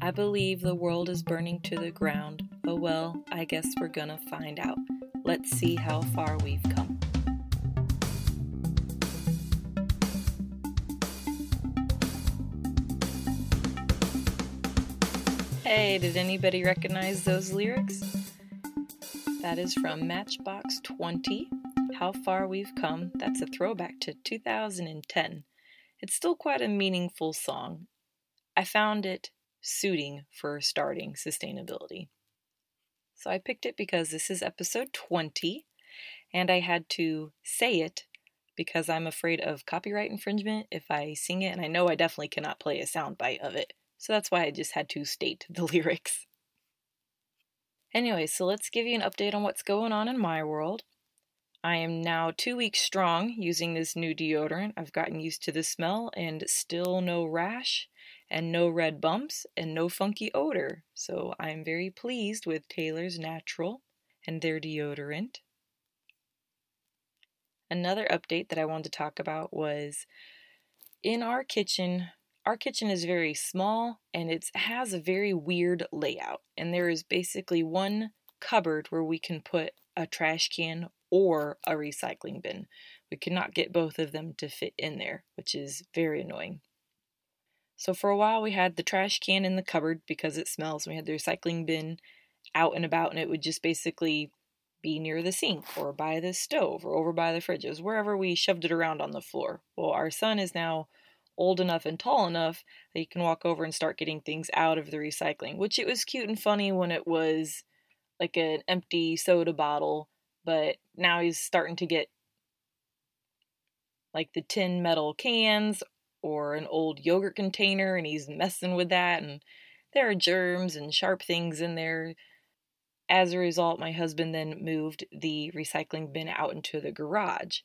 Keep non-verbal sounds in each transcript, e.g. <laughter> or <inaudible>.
I believe the world is burning to the ground. Oh well, I guess we're gonna find out. Let's see how far we've come. Hey, did anybody recognize those lyrics? That is from Matchbox 20. How Far We've Come. That's a throwback to 2010. It's still quite a meaningful song. I found it suiting for starting sustainability. So I picked it because this is episode 20, and I had to say it because I'm afraid of copyright infringement if I sing it, and I know I definitely cannot play a soundbite of it. So that's why I just had to state the <laughs> lyrics. Anyway, so let's give you an update on what's going on in my world. I am now two weeks strong using this new deodorant. I've gotten used to the smell and still no rash and no red bumps and no funky odor. So I'm very pleased with Taylor's Natural and their deodorant. Another update that I wanted to talk about was in our kitchen. Our kitchen is very small and it has a very weird layout. And there is basically one cupboard where we can put a trash can or a recycling bin. We cannot get both of them to fit in there, which is very annoying. So for a while we had the trash can in the cupboard because it smells. We had the recycling bin out and about and it would just basically be near the sink or by the stove or over by the fridges, wherever we shoved it around on the floor. Well, our son is now old enough and tall enough that he can walk over and start getting things out of the recycling, which it was cute and funny when it was like an empty soda bottle, but now he's starting to get like the tin metal cans or an old yogurt container and he's messing with that and there are germs and sharp things in there. As a result, my husband then moved the recycling bin out into the garage.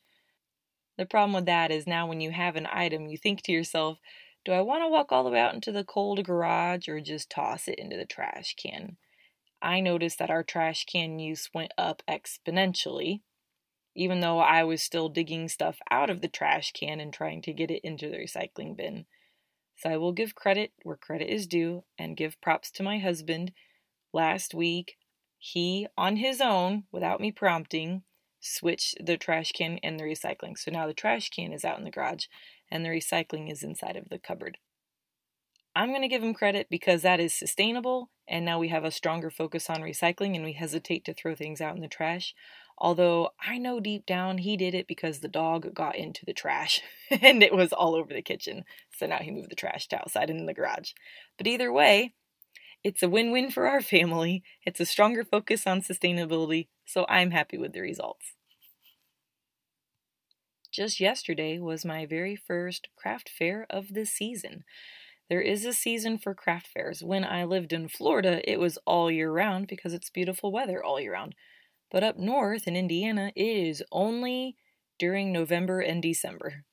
The problem with that is now when you have an item, you think to yourself, do I want to walk all the way out into the cold garage or just toss it into the trash can? I noticed that our trash can use went up exponentially even though I was still digging stuff out of the trash can and trying to get it into the recycling bin. So I will give credit where credit is due and give props to my husband. Last week, he, on his own, without me prompting, switched the trash can and the recycling. So now the trash can is out in the garage and the recycling is inside of the cupboard. I'm going to give him credit because that is sustainable, and now we have a stronger focus on recycling and we hesitate to throw things out in the trash. Although I know deep down he did it because the dog got into the trash <laughs> and it was all over the kitchen. So now he moved the trash to outside and in the garage. But either way, it's a win win for our family. It's a stronger focus on sustainability. So I'm happy with the results. Just yesterday was my very first craft fair of the season. There is a season for craft fairs. When I lived in Florida, it was all year round because it's beautiful weather all year round. But up north in Indiana, it is only during November and December.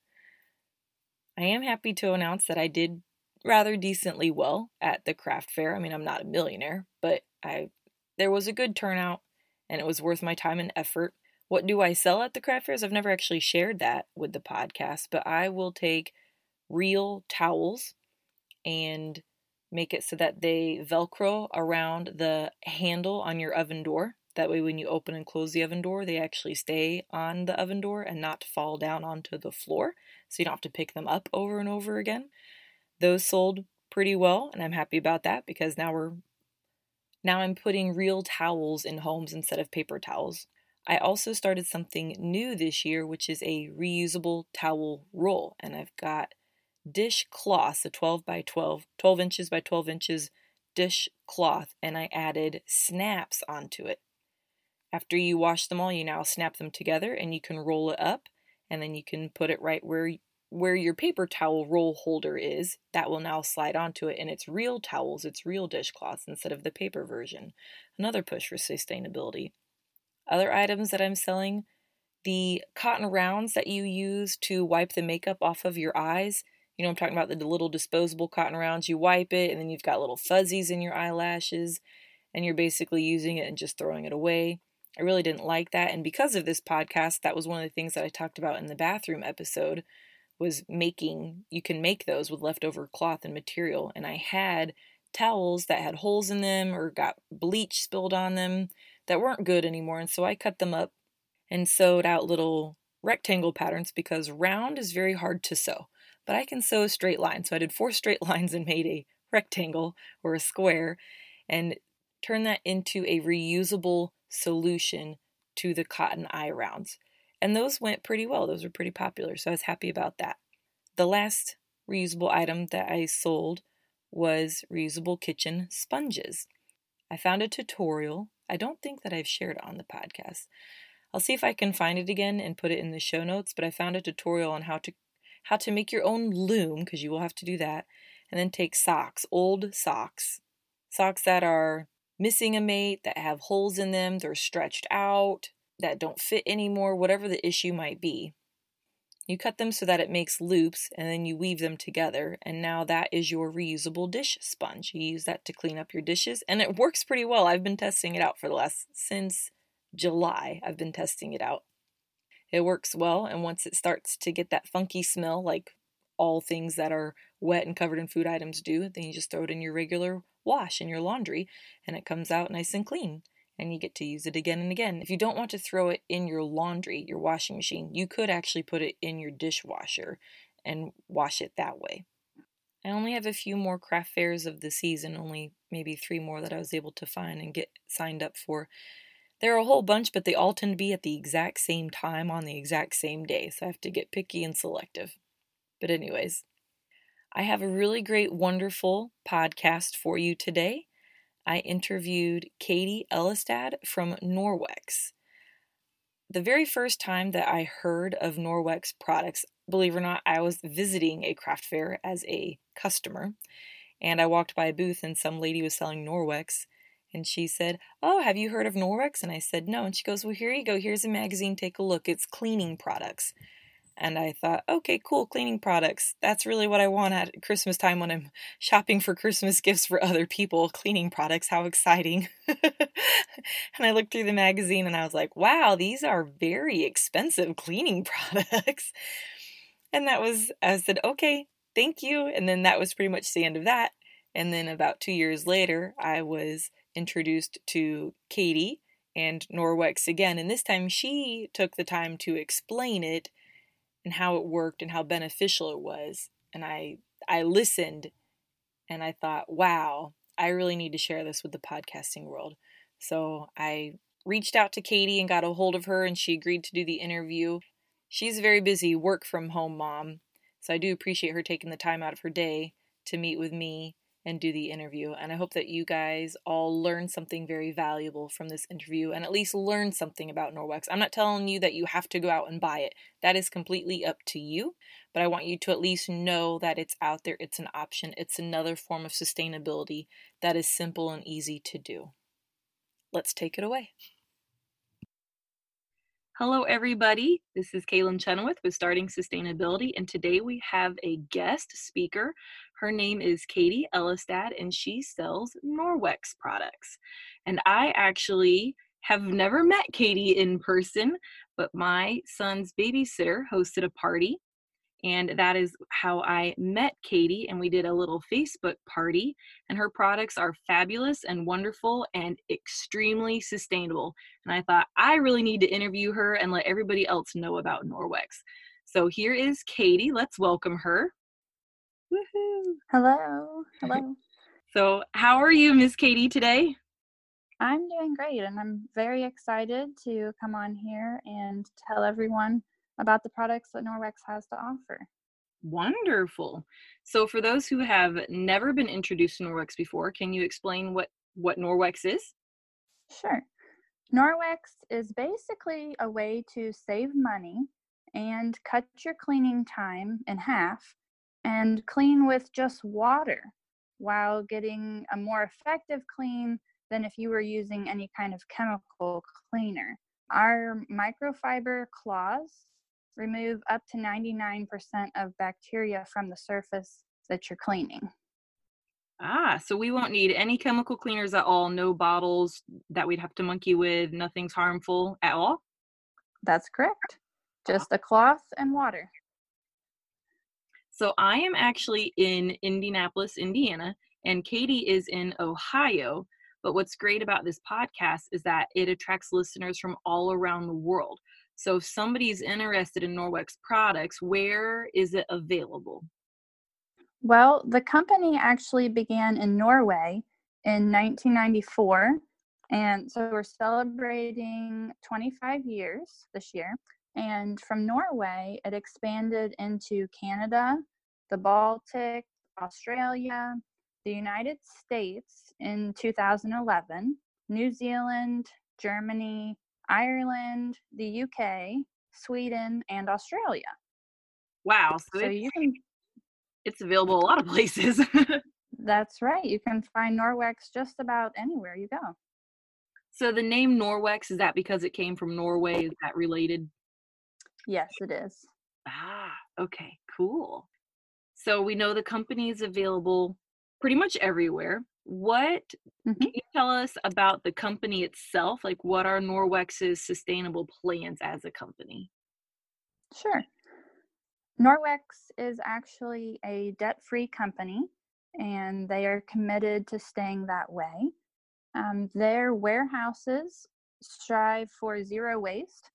I am happy to announce that I did rather decently well at the craft fair. I mean, I'm not a millionaire, but I there was a good turnout and it was worth my time and effort. What do I sell at the craft fairs? I've never actually shared that with the podcast, but I will take real towels and make it so that they velcro around the handle on your oven door that way, when you open and close the oven door, they actually stay on the oven door and not fall down onto the floor. So you don't have to pick them up over and over again. Those sold pretty well, and I'm happy about that because now we're now I'm putting real towels in homes instead of paper towels. I also started something new this year, which is a reusable towel roll, and I've got dish cloth, a 12 by 12, 12 inches by 12 inches dish cloth, and I added snaps onto it. After you wash them all, you now snap them together and you can roll it up and then you can put it right where where your paper towel roll holder is. That will now slide onto it and it's real towels, it's real dishcloths instead of the paper version. Another push for sustainability. Other items that I'm selling, the cotton rounds that you use to wipe the makeup off of your eyes. You know, I'm talking about the little disposable cotton rounds. You wipe it, and then you've got little fuzzies in your eyelashes, and you're basically using it and just throwing it away. I really didn't like that. And because of this podcast, that was one of the things that I talked about in the bathroom episode was making you can make those with leftover cloth and material. And I had towels that had holes in them or got bleach spilled on them that weren't good anymore. And so I cut them up and sewed out little rectangle patterns because round is very hard to sew. But I can sew a straight line. So I did four <laughs> straight lines and made a rectangle or a square and turned that into a reusable solution to the cotton eye rounds. And those went pretty well. Those were pretty popular. So I was happy about that. The last reusable item that I sold was reusable kitchen sponges. I found a tutorial. I don't think that I've shared it on the podcast. I'll see if I can find it again and put it in the show notes, but I found a tutorial on how to how to make your own loom because you will have to do that and then take socks, old socks, socks that are missing a mate, that have holes in them, they're stretched out, that don't fit anymore, whatever the issue might be. You cut them so that it makes loops and then you weave them together, and now that is your reusable dish sponge. You use that to clean up your dishes, and it works pretty well. I've been testing it out for the last since July. I've been testing it out. It works well, and once it starts to get that funky smell, like all things that are wet and covered in food items do, then you just throw it in your regular wash in your laundry, and it comes out nice and clean and you get to use it again and again. If you don't want to throw it in your laundry, your washing machine, you could actually put it in your dishwasher and wash it that way. I only have a few more craft fairs of the season, only maybe three more that I was able to find and get signed up for. There are a whole bunch, but they all tend to be at the exact same time on the exact same day, so I have to get picky and selective. But, anyways, I have a really great, wonderful podcast for you today. I interviewed Katie Ellestad from Norwex. The very first time that I heard of Norwex products, believe it or not, I was visiting a craft fair as a customer, and I walked by a booth and some lady was selling Norwex. And she said, Oh, have you heard of Norwex? And I said, No. And she goes, Well, here you go. Here's a magazine. Take a look. It's cleaning products. And I thought, okay, cool, cleaning products. That's really what I want at Christmas time when I'm shopping for Christmas gifts for other people. Cleaning products, how exciting. <laughs> and I looked through the magazine and I was like, wow, these are very expensive cleaning <laughs> products. And that was, I said, okay, thank you. And then that was pretty much the end of that. And then about two years later, I was introduced to Katie and Norwex again. And this time she took the time to explain it and how it worked and how beneficial it was. And I I listened and I thought, wow, I really need to share this with the podcasting world. So I reached out to Katie and got a hold of her and she agreed to do the interview. She's a very busy work from home mom, so I do appreciate her taking the time out of her day to meet with me and do the interview. And I hope that you guys all learn something very valuable from this interview and at least learn something about Norwex. I'm not telling you that you have to go out and buy it, that is completely up to you. But I want you to at least know that it's out there, it's an option, it's another form of sustainability that is simple and easy to do. Let's take it away. Hello, everybody. This is Kaylin Chenoweth with Starting Sustainability, and today we have a guest speaker. Her name is Katie Ellestad, and she sells Norwex products. And I actually have never met Katie in person, but my son's babysitter hosted a party and that is how I met Katie. And we did a little Facebook party. And her products are fabulous and wonderful and extremely sustainable. And I thought, I really need to interview her and let everybody else know about Norwex. So here is Katie. Let's welcome her. Woohoo! Hello. <laughs> Hello. so, how are you, Miss Katie, today? I'm doing great, and I'm very excited to come on here and tell everyone about the products that Norwex has to offer. Wonderful. So, for those who have never been introduced to Norwex before, can you explain what what Norwex is? Sure. Norwex is basically a way to save money and cut your cleaning time in half and clean with just water while getting a more effective clean than if you were using any kind of chemical cleaner. Our microfiber cloths remove up to 99% of bacteria from the surface that you're cleaning. Ah, so we won't need any chemical cleaners at all, no bottles that we'd have to monkey with, nothing's harmful at all? That's correct. Just a cloth and water. So I am actually in Indianapolis, Indiana, And Katie is in Ohio. But what's great about this podcast is that it attracts listeners from all around the world. So if somebody's interested in Norwex products, where is it available? Well, the company actually began in Norway in 1994. And so we're celebrating 25 years this year. And from Norway, it expanded into Canada, the Baltic, Australia, the United States in 2011, New Zealand, Germany, Ireland, the UK, Sweden, and Australia. Wow. So, so you <laughs> can it's available a lot of places. <laughs> that's right. You can find Norwex just about anywhere you go. So the name Norwex is that because it came from Norway? Is that related? Yes, it is. Ah, okay, cool. So we know the company is available pretty much everywhere. What mm-hmm. can you tell us about the company itself? Like, what are Norwex's sustainable plans as a company? Sure. Norwex is actually a debt free company and they are committed to staying that way. Um, their warehouses strive for zero waste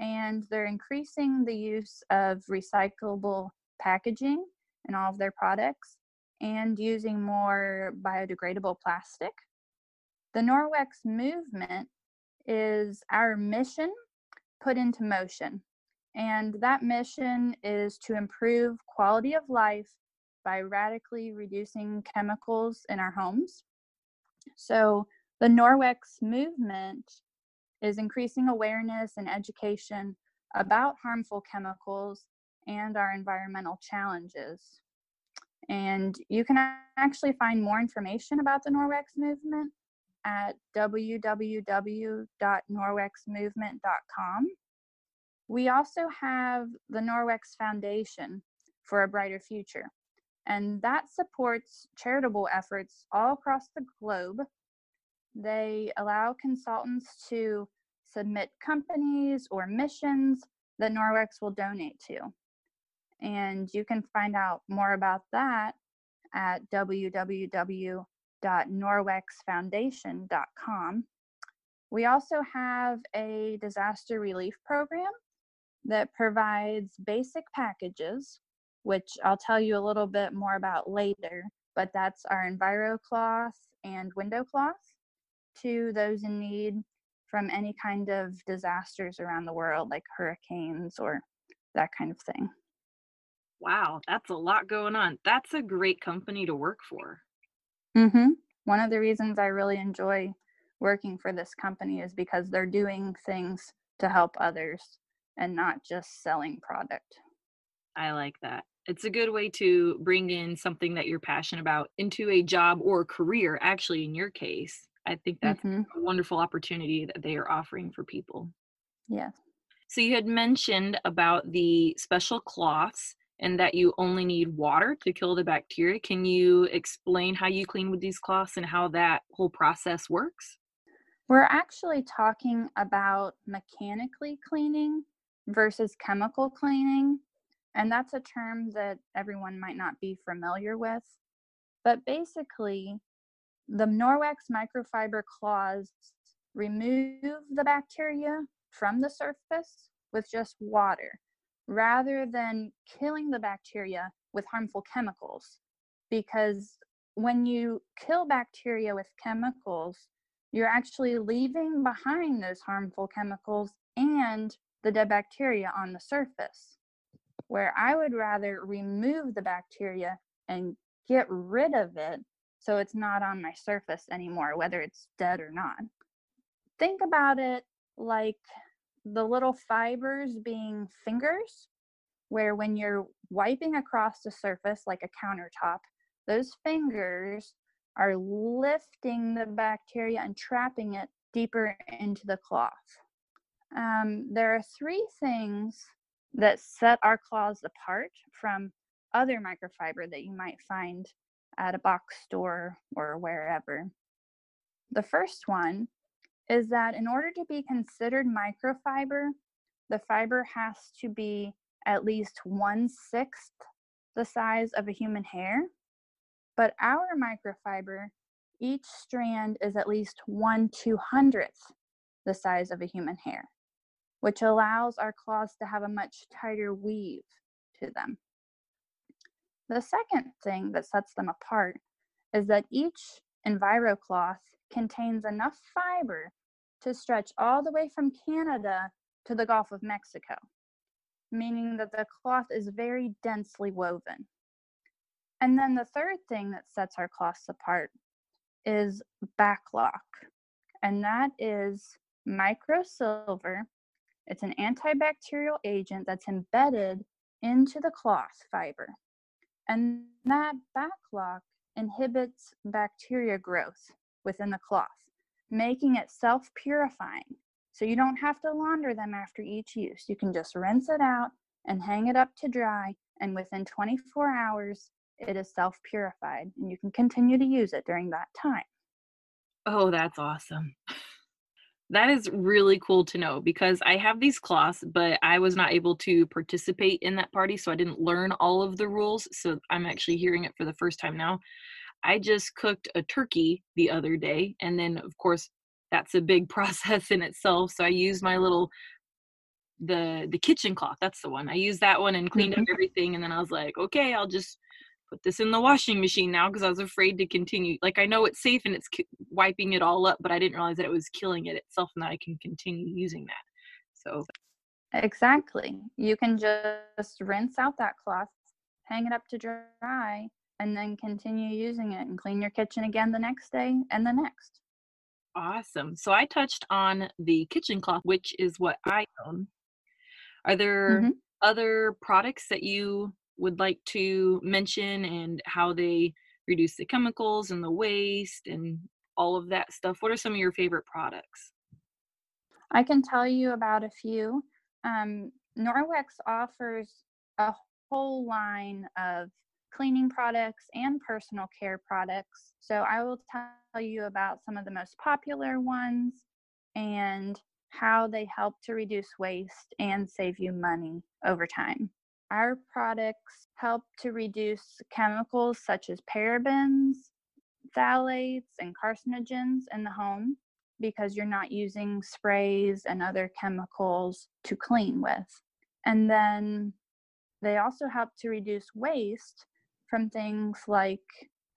and they're increasing the use of recyclable packaging in all of their products and using more biodegradable plastic. The Norwex movement is our mission put into motion. And that mission is to improve quality of life by radically reducing chemicals in our homes. So, the Norwex movement is increasing awareness and education about harmful chemicals and our environmental challenges. And you can actually find more information about the Norwex movement at www.norwexmovement.com. We also have the Norwex Foundation for a Brighter Future, and that supports charitable efforts all across the globe. They allow consultants to submit companies or missions that Norwex will donate to. And you can find out more about that at www.norwexfoundation.com. We also have a disaster relief program that provides basic packages, which I'll tell you a little bit more about later, but that's our EnviroCloth and window cloth to those in need from any kind of disasters around the world, like hurricanes or that kind of thing. Wow, that's a lot going on. That's a great company to work for. Mhm. One of the reasons I really enjoy working for this company is because they're doing things to help others and not just selling product. I like that. It's a good way to bring in something that you're passionate about into a job or career. Actually, in your case, I think that's mm-hmm. a wonderful opportunity that they are offering for people. Yes. So you had mentioned about the special cloths and that you only need water to kill the bacteria. Can you explain how you clean with these cloths and how that whole process works? We're actually talking about mechanically cleaning versus chemical cleaning. And that's a term that everyone might not be familiar with. But basically, the Norwex microfiber cloths remove the bacteria from the surface with just water rather than killing the bacteria with harmful chemicals. Because when you kill bacteria with chemicals, you're actually leaving behind those harmful chemicals and the dead bacteria on the surface. Where I would rather remove the bacteria and get rid of it so it's not on my surface anymore, whether it's dead or not. Think about it like the little fibers being fingers, where when you're wiping across the surface like a countertop, those fingers are lifting the bacteria and trapping it deeper into the cloth. Um, there are three things that set our cloths apart from other microfiber that you might find at a box store or wherever. The first one is that in order to be considered microfiber, the fiber has to be at least one sixth the size of a human hair. But our microfiber, each strand is at least one two hundredth the size of a human hair, which allows our cloths to have a much tighter weave to them. The second thing that sets them apart is that each EnviroCloth contains enough fiber to stretch all the way from Canada to the Gulf of Mexico, meaning that the cloth is very densely woven. And then the third thing that sets our cloths apart is BacLock, and that is microsilver. It's an antibacterial agent that's embedded into the cloth fiber. And that BacLock inhibits bacteria growth within the cloth, making it self purifying. So you don't have to launder them after each use. You can just rinse it out and hang it up to dry, and within 24 hours, it is self purified, and you can continue to use it during that time. Oh, that's awesome. That is really cool to know because I have these cloths, but I was not able to participate in that party, so I didn't learn all of the rules. So I'm actually hearing it for the first time now. I just cooked a turkey the other day, and then, of course, that's a big <laughs> process in itself. So I used my little the the kitchen cloth. That's the one. I used that one and cleaned mm-hmm. up everything, and then I was like, okay, I'll just put this in the washing machine now because I was afraid to continue. Like I know it's safe and it's ki- wiping it all up, but I didn't realize that it was killing it itself and that I can continue using that. So exactly, you can just rinse out that cloth, hang it up to dry, and then continue using it and clean your kitchen again the next day and the next. Awesome. So I touched on the kitchen cloth, which is what I own. Are there mm-hmm. other products that you would like to mention and how they reduce the chemicals and the waste and all of that stuff. What are some of your favorite products? I can tell you about a few. Um, Norwex offers a whole line of cleaning products and personal care products. So I will tell you about some of the most popular ones and how they help to reduce waste and save you money over time. Our products help to reduce chemicals such as parabens, phthalates, and carcinogens in the home because you're not using sprays and other chemicals to clean with. And then they also help to reduce waste from things like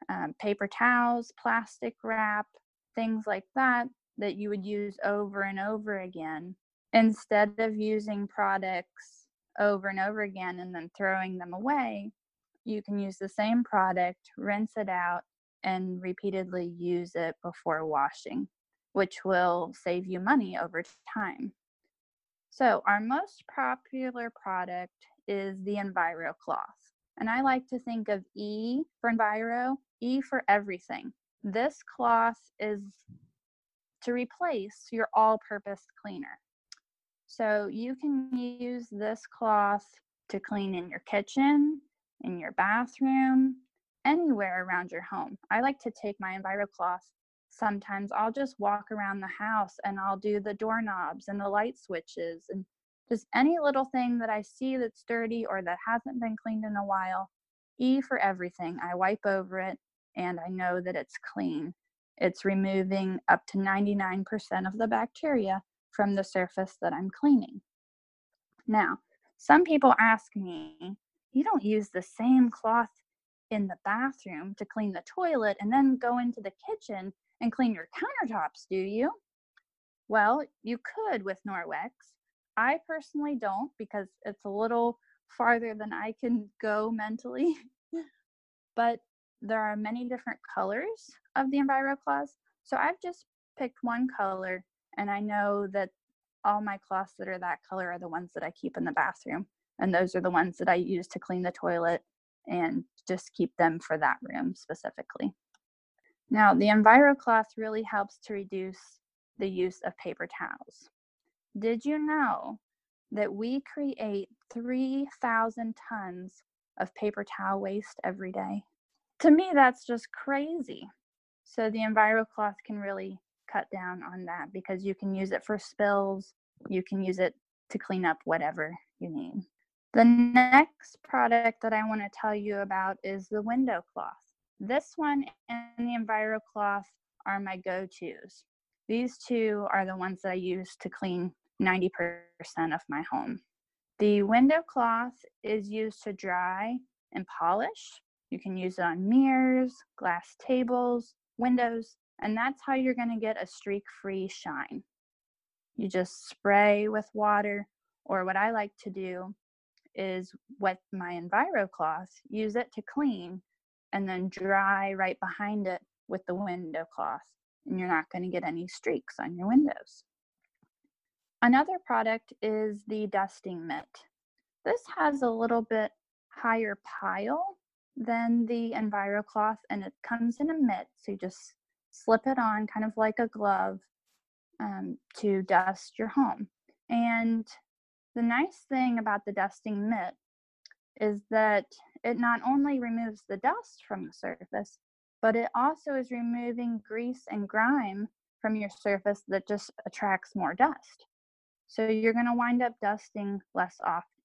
um, paper towels, plastic wrap, things like that that you would use over and over again instead of using products over and over again and then throwing them away, you can use the same product, rinse it out, and repeatedly use it before washing, which will save you money over time. So, our most popular product is the Enviro cloth. And I like to think of E for Enviro, E for everything. This cloth is to replace your all purpose cleaner. So you can use this cloth to clean in your kitchen, in your bathroom, anywhere around your home. I like to take my Enviro cloth. Sometimes I'll just walk around the house and I'll do the doorknobs and the light switches and just any little thing that I see that's dirty or that hasn't been cleaned in a while. E for everything. I wipe over it and I know that it's clean. It's removing up to 99% of the bacteria from the surface that I'm cleaning. Now, some people ask me, you don't use the same cloth in the bathroom to clean the toilet and then go into the kitchen and clean your countertops, do you? Well, you could with Norwex. I personally don't because it's a little farther than I can go mentally. <laughs> but there are many different colors of the EnviroCloth. So I've just picked one color and I know that all my cloths that are that color are the ones that I keep in the bathroom. And those are the ones that I use to clean the toilet and just keep them for that room specifically. Now, the EnviroCloth really helps to reduce the use of paper towels. Did you know that we create 3,000 tons of paper towel waste every day? To me, that's just crazy. So, the EnviroCloth can really cut down on that because you can use it for spills, you can use it to clean up whatever you need. The next product that I want to tell you about is the window cloth. This one and the EnviroCloth are my go-tos. These two are the ones that I use to clean 90% of my home. The window cloth is used to dry and polish. You can use it on mirrors, glass tables, windows, and that's how you're going to get a streak free shine. You just spray with water, or what I like to do is wet my Enviro cloth, use it to clean, and then dry right behind it with the window cloth. And you're not going to get any streaks on your windows. Another product is the dusting mitt. This has a little bit higher pile than the EnviroCloth and it comes in a mitt. So you just slip it on kind of like a glove um, to dust your home. And the nice thing about the dusting mitt is that it not only removes the dust from the surface, but it also is removing grease and grime from your surface that just attracts more dust. So you're going to wind up dusting less often.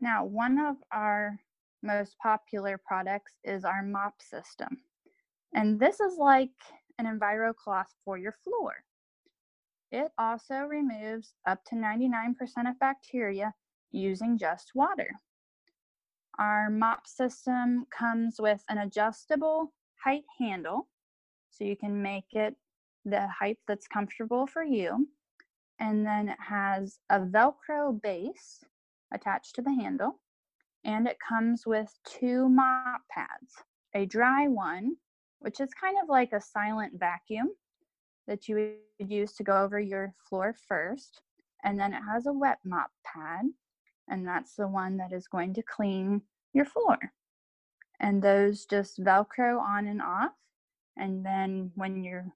Now, one of our most popular products is our mop system. And this is like an EnviroCloth for your floor. It also removes up to 99% of bacteria using just water. Our mop system comes with an adjustable height handle, so you can make it the height that's comfortable for you. And then it has a Velcro base attached to the handle, and it comes with two mop pads a dry one, which is kind of like a silent vacuum that you would use to go over your floor first. And then it has a wet mop pad, and that's the one that is going to clean your floor. And those just Velcro on and off. And then when you're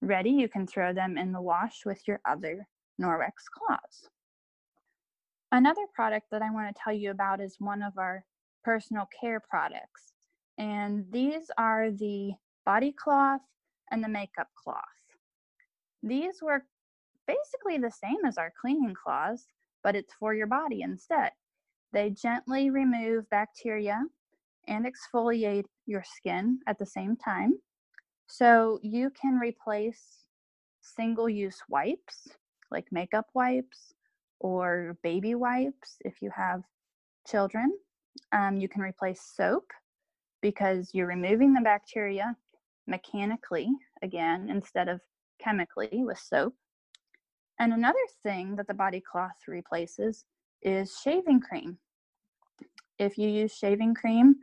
ready, you can throw them in the wash with your other Norwex cloths. Another product that I want to tell you about is one of our personal care products. And these are the body cloth and the makeup cloth. These work basically the same as our cleaning cloths, but it's for your body instead. They gently remove bacteria and exfoliate your skin at the same time. So you can replace single use wipes like makeup wipes or baby wipes if you have children. Um, you can replace soap because you're removing the bacteria mechanically again instead of chemically with soap. And another thing that the body cloth replaces is shaving cream. If you use shaving cream,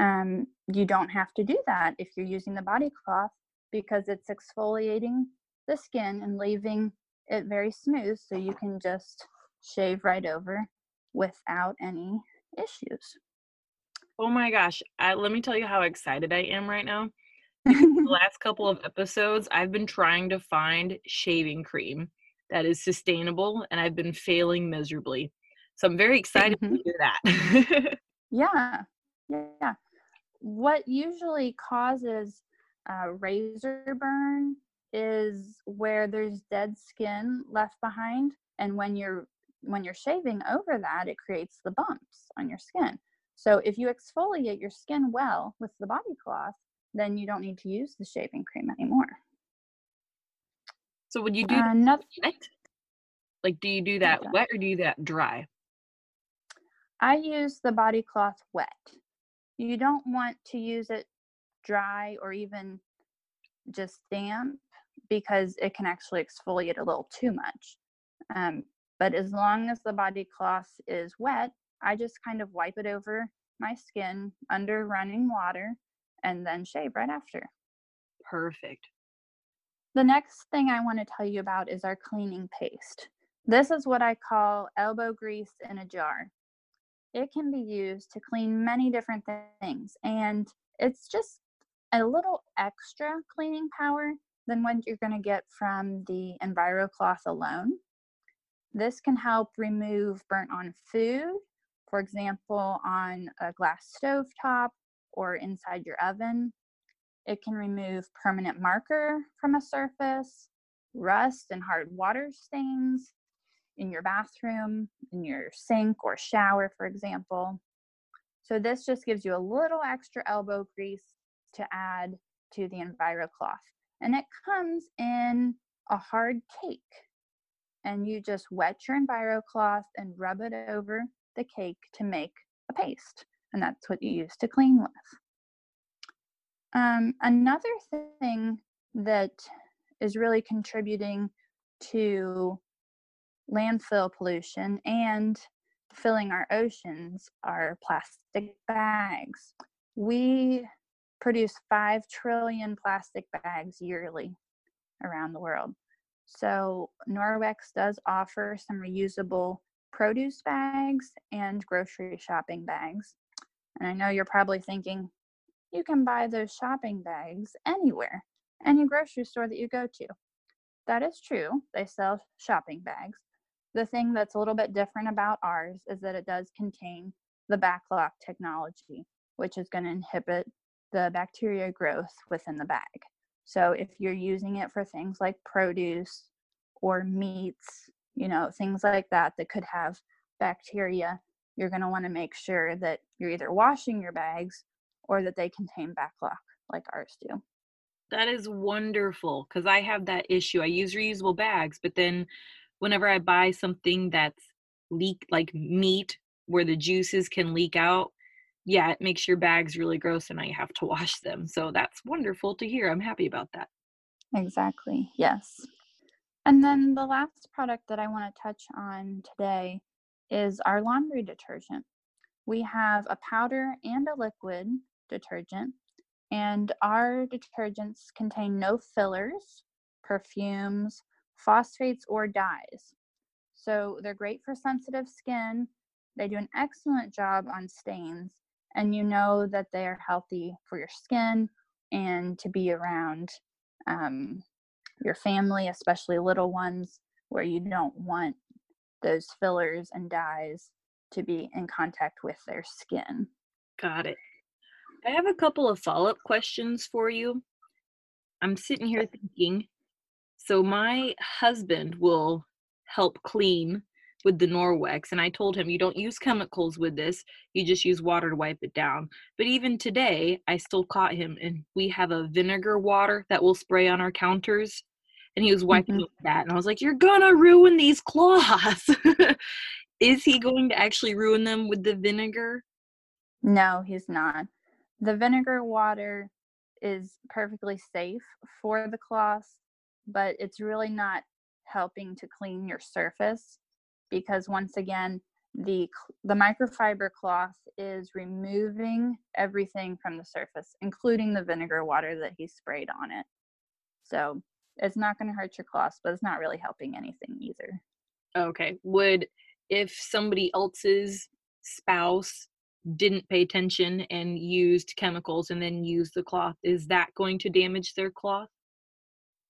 um, you don't have to do that if you're using the body cloth because it's exfoliating the skin and leaving it very smooth so you can just shave right over without any issues. Oh my gosh, I, let me tell you how excited I am right now. the <laughs> last couple of episodes, I've been trying to find shaving cream that is sustainable and I've been failing miserably. So I'm very excited mm-hmm. to do that. <laughs> yeah. Yeah. What usually causes uh, razor burn is where there's dead skin left behind and when you're when you're shaving over that it creates the bumps on your skin. So if you exfoliate your skin well with the body cloth then you don't need to use the shaving cream anymore. So would you do uh, that wet? like do you do that? wet or do you do that dry? I use the body cloth wet. You don't want to use it dry or even just damp because it can actually exfoliate a little too much. Um, but as long as the body cloth is wet, I just kind of wipe it over my skin under running water and then shave right after. Perfect. The next thing I want to tell you about is our cleaning paste. This is what I call elbow grease in a jar. It can be used to clean many different things, and it's just a little extra cleaning power than what you're going to get from the EnviroCloth alone. This can help remove burnt on food, for example, on a glass stove top or inside your oven. It can remove permanent marker from a surface, rust and hard water stains in your bathroom, in your sink or shower, for example. So this just gives you a little extra elbow grease to add to the EnviroCloth. And it comes in a hard cake. And you just wet your Enviro cloth and rub it over the cake to make a paste. And that's what you use to clean with. Um, another thing that is really contributing to landfill pollution and filling our oceans are plastic bags. We produce 5 trillion plastic bags yearly around the world. So, Norwex does offer some reusable produce bags and grocery shopping bags. And I know you're probably thinking, you can buy those shopping bags anywhere, any grocery store that you go to. That is true. They sell shopping bags. The thing that's a little bit different about ours is that it does contain the BacLock technology, which is going to inhibit the bacteria growth within the bag. So if you're using it for things like produce or meats, you know, things like that that could have bacteria, you're going to want to make sure that you're either washing your bags or that they contain BacLock like ours do. That is wonderful because I have that issue. I use reusable bags, but then whenever I buy something that's leak like meat where the juices can leak out, yeah, it makes your bags really gross and I have to <laughs> wash them. So that's wonderful to hear. I'm happy about that. Exactly. Yes. And then the last product that I want to touch on today is our laundry detergent. We have a powder and a liquid detergent, and our detergents contain no fillers, perfumes, phosphates, or dyes. So they're great for sensitive skin. They do an excellent job on stains, and you know that they are healthy for your skin and to be around um, your family, especially little ones, where you don't want those fillers and dyes to be in contact with their skin. Got it. I have a couple of follow up questions for you. I'm sitting here thinking so, my husband will help clean with the Norwex, and I told him, You don't use chemicals with this, you just use water to wipe it down. But even today, I still caught him, and we have a vinegar water that we'll spray on our counters and he was wiping mm-hmm. that and i was like you're gonna ruin these cloths <laughs> is he going to actually ruin them with the vinegar no he's not the vinegar water is perfectly safe for the cloths but it's really not helping to clean your surface because once again the the microfiber cloth is removing everything from the surface including the vinegar water that he sprayed on it so it's not going to hurt your cloth, but it's not really helping anything either. Okay. Would if somebody else's spouse didn't pay attention and used chemicals and then used the cloth, is that going to damage their cloth?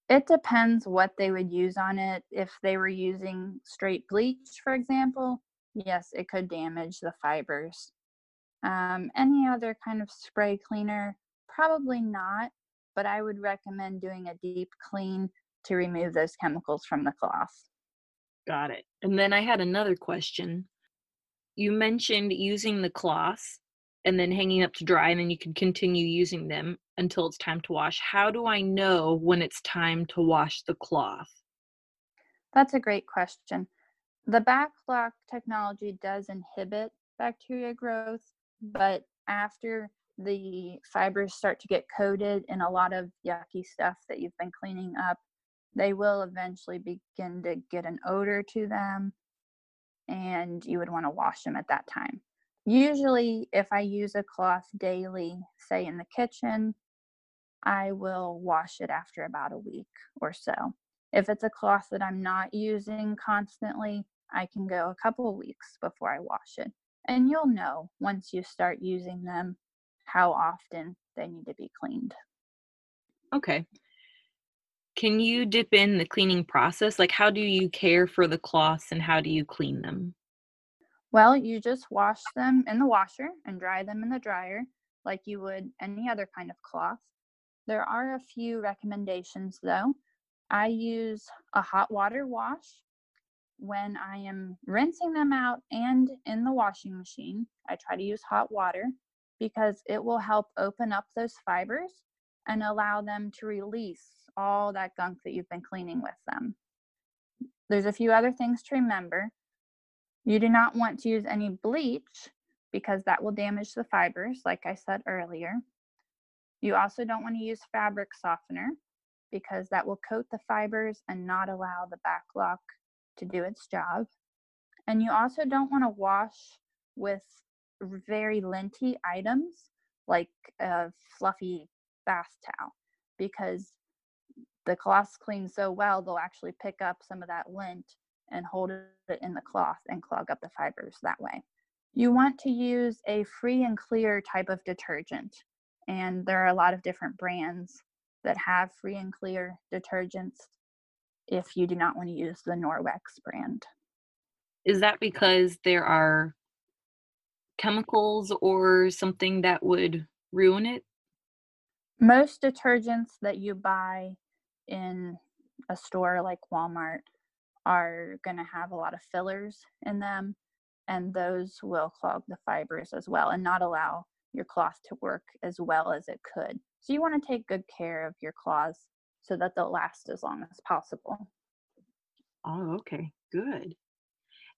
It depends what they would use on it. If they were using straight bleach, for example, yes, it could damage the fibers. Um, any other kind of spray cleaner, probably not but I would recommend doing a deep clean to remove those chemicals from the cloth. Got it. And then I had another question. You mentioned using the cloths and then hanging up to dry, and then you can continue using them until it's time to wash. How do I know when it's time to wash the cloth? That's a great question. The BacLock technology does inhibit bacteria growth, but after the fibers start to get coated in a lot of yucky stuff that you've been cleaning up, they will eventually begin to get an odor to them, and you would want to wash them at that time. Usually, if I use a cloth daily, say in the kitchen, I will wash it after about a week or so. If it's a cloth that I'm not using constantly, I can go a couple of weeks before I wash it. And you'll know once you start using them how often they need to be cleaned. Okay. Can you dip in the cleaning process? Like, how do you care for the cloths and how do you clean them? Well, you just wash them in the washer and dry them in the dryer like you would any other kind of cloth. There are a few recommendations though. I use a hot water wash when I am rinsing them out and in the washing machine. I try to use hot water because it will help open up those fibers and allow them to release all that gunk that you've been cleaning with them. There's a few other things to remember. You do not want to use any bleach because that will damage the fibers, like I said earlier. You also don't want to use fabric softener because that will coat the fibers and not allow the BacLock to do its job. And you also don't want to wash with very linty items like a fluffy bath towel because the cloths clean so well they'll actually pick up some of that lint and hold it in the cloth and clog up the fibers that way. You want to use a free and clear type of detergent, and there are a lot of different brands that have free and clear detergents if you do not want to use the Norwex brand. Is that because there are chemicals or something that would ruin it? Most detergents that you buy in a store like Walmart are going to have a lot of fillers in them, and those will clog the fibers as well and not allow your cloth to work as well as it could. So, you want to take good care of your cloths so that they'll last as long as possible. Oh, okay, good.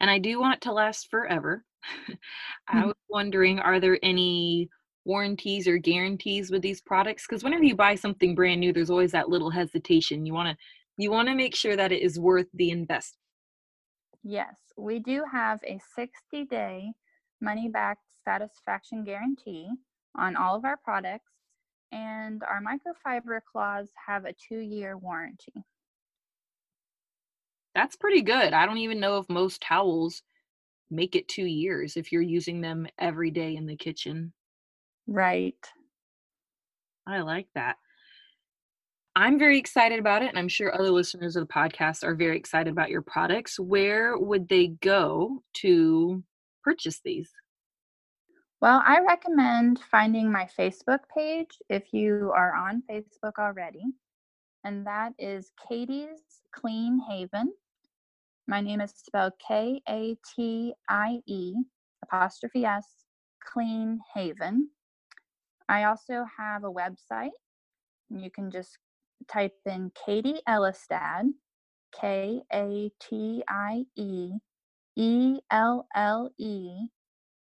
And I do want to last forever. <laughs> I Mm. was wondering, are there any warranties or guarantees with these products? Because whenever you buy something brand new, there's always that little hesitation. You want to you want to make sure that it is worth the investment. Yes, we do have a 60 day money back satisfaction guarantee on all of our products, and our microfiber cloths have a two year warranty. That's pretty good. I don't even know if most towels make it 2 years if you're using them every day in the kitchen. Right. I like that. I'm very excited about it, and I'm sure other listeners of the podcast are very excited about your products. Where would they go to purchase these? Well, I recommend finding my Facebook page if you are on Facebook already, and that is Katie's Clean Haven. My name is spelled K A T I E apostrophe S Clean Haven. I also have a website. You can just type in Katie Ellestad, K A T I E E L L E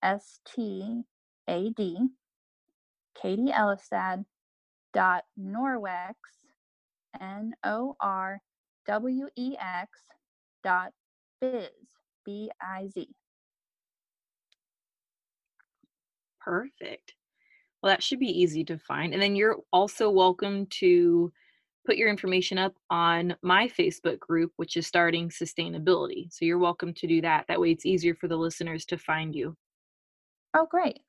S T A D, Katie Ellestad dot Norwex, N O R W E X dot biz, B I Z. Perfect. Well, that should be easy to find. And then you're also welcome to put your information up on my Facebook group, which is Starting Sustainability. So you're welcome to do that. That way it's easier for the listeners to find you. Oh, great.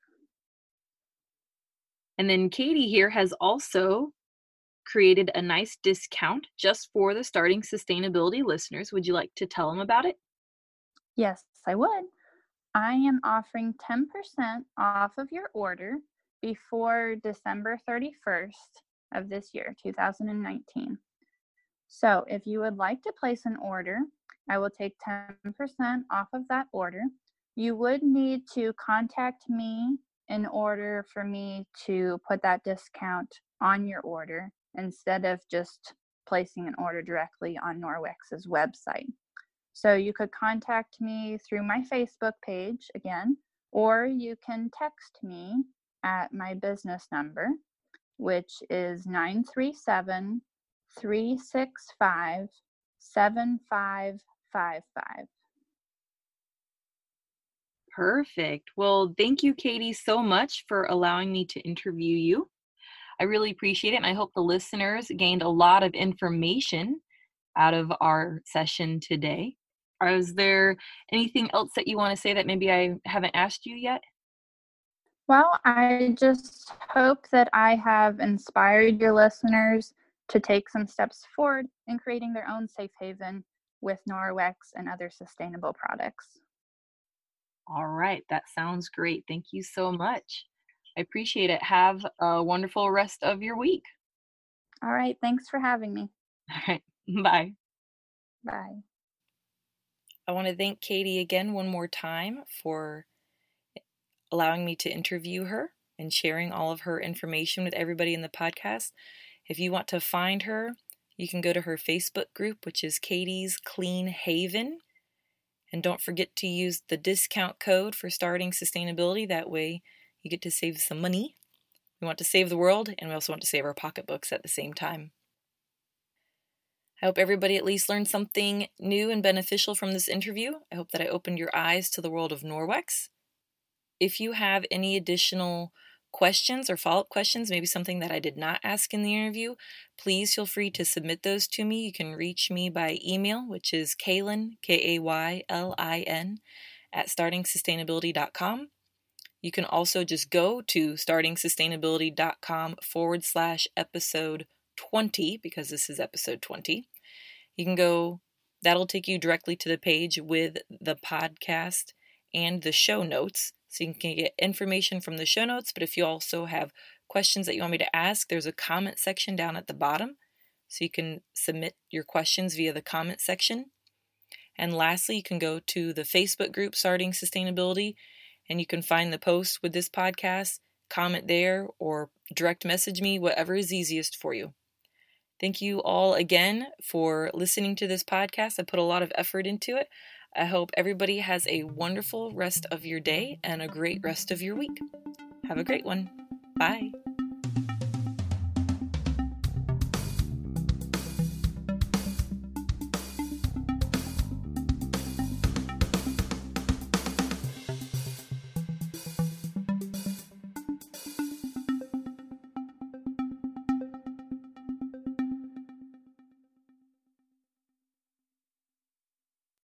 And then Katie here has also created a nice discount just for the Starting Sustainability listeners. Would you like to tell them about it? Yes, I would. I am offering 10% off of your order before December 31st of this year, 2019. So if you would like to place an order, I will take 10% off of that order. You would need to contact me in order for me to put that discount on your order instead of just placing an order directly on Norwex's website. So you could contact me through my Facebook page again, or you can text me at my business number, which is 937 365 7555. Perfect. Well, thank you, Katie, so much for allowing me to interview you. I really appreciate it, and I hope the listeners gained a lot of information out of our session today. Is there anything else that you want to say that maybe I haven't asked you yet? Well, I just hope that I have inspired your listeners to take some steps forward in creating their own safe haven with Norwex and other sustainable products. All right, that sounds great. Thank you so much. I appreciate it. Have a wonderful rest of your week. All right, thanks for having me. <laughs> All right, bye. Bye. I want to thank Katie again one more time for allowing me to interview her. and sharing all of her information with everybody in the podcast. If you want to find her, you can go to her Facebook group, which is Katie's Clean Haven. And don't forget to use the discount code for starting sustainability. That way, you get to save some money. We want to save the world, and we also want to save our pocketbooks at the same time. I hope everybody at least learned something new and beneficial from this interview. I hope that I opened your eyes to the world of Norwex. If you have any additional questions or follow up questions, maybe something that I did not ask in the interview, please feel free to submit those to me. You can reach me by email, which is Kaylin, K A Y L I N, at startingsustainability.com. You can also just go to startingsustainability.com forward slash episode 20, because this is episode 20. You can go, that'll take you directly to the page with the podcast and the show notes. So you can get information from the show notes, but if you also have questions that you want me to ask, there's a comment section down at the bottom. So you can submit your questions via the comment section. And lastly, you can go to the Facebook group Starting Sustainability and you can find the post with this podcast, comment there, or direct message me, whatever is easiest for you. Thank you all again for listening to this podcast. I put a lot of effort into it. I hope everybody has a wonderful rest of your day and a great rest of your week. Have a great one. Bye.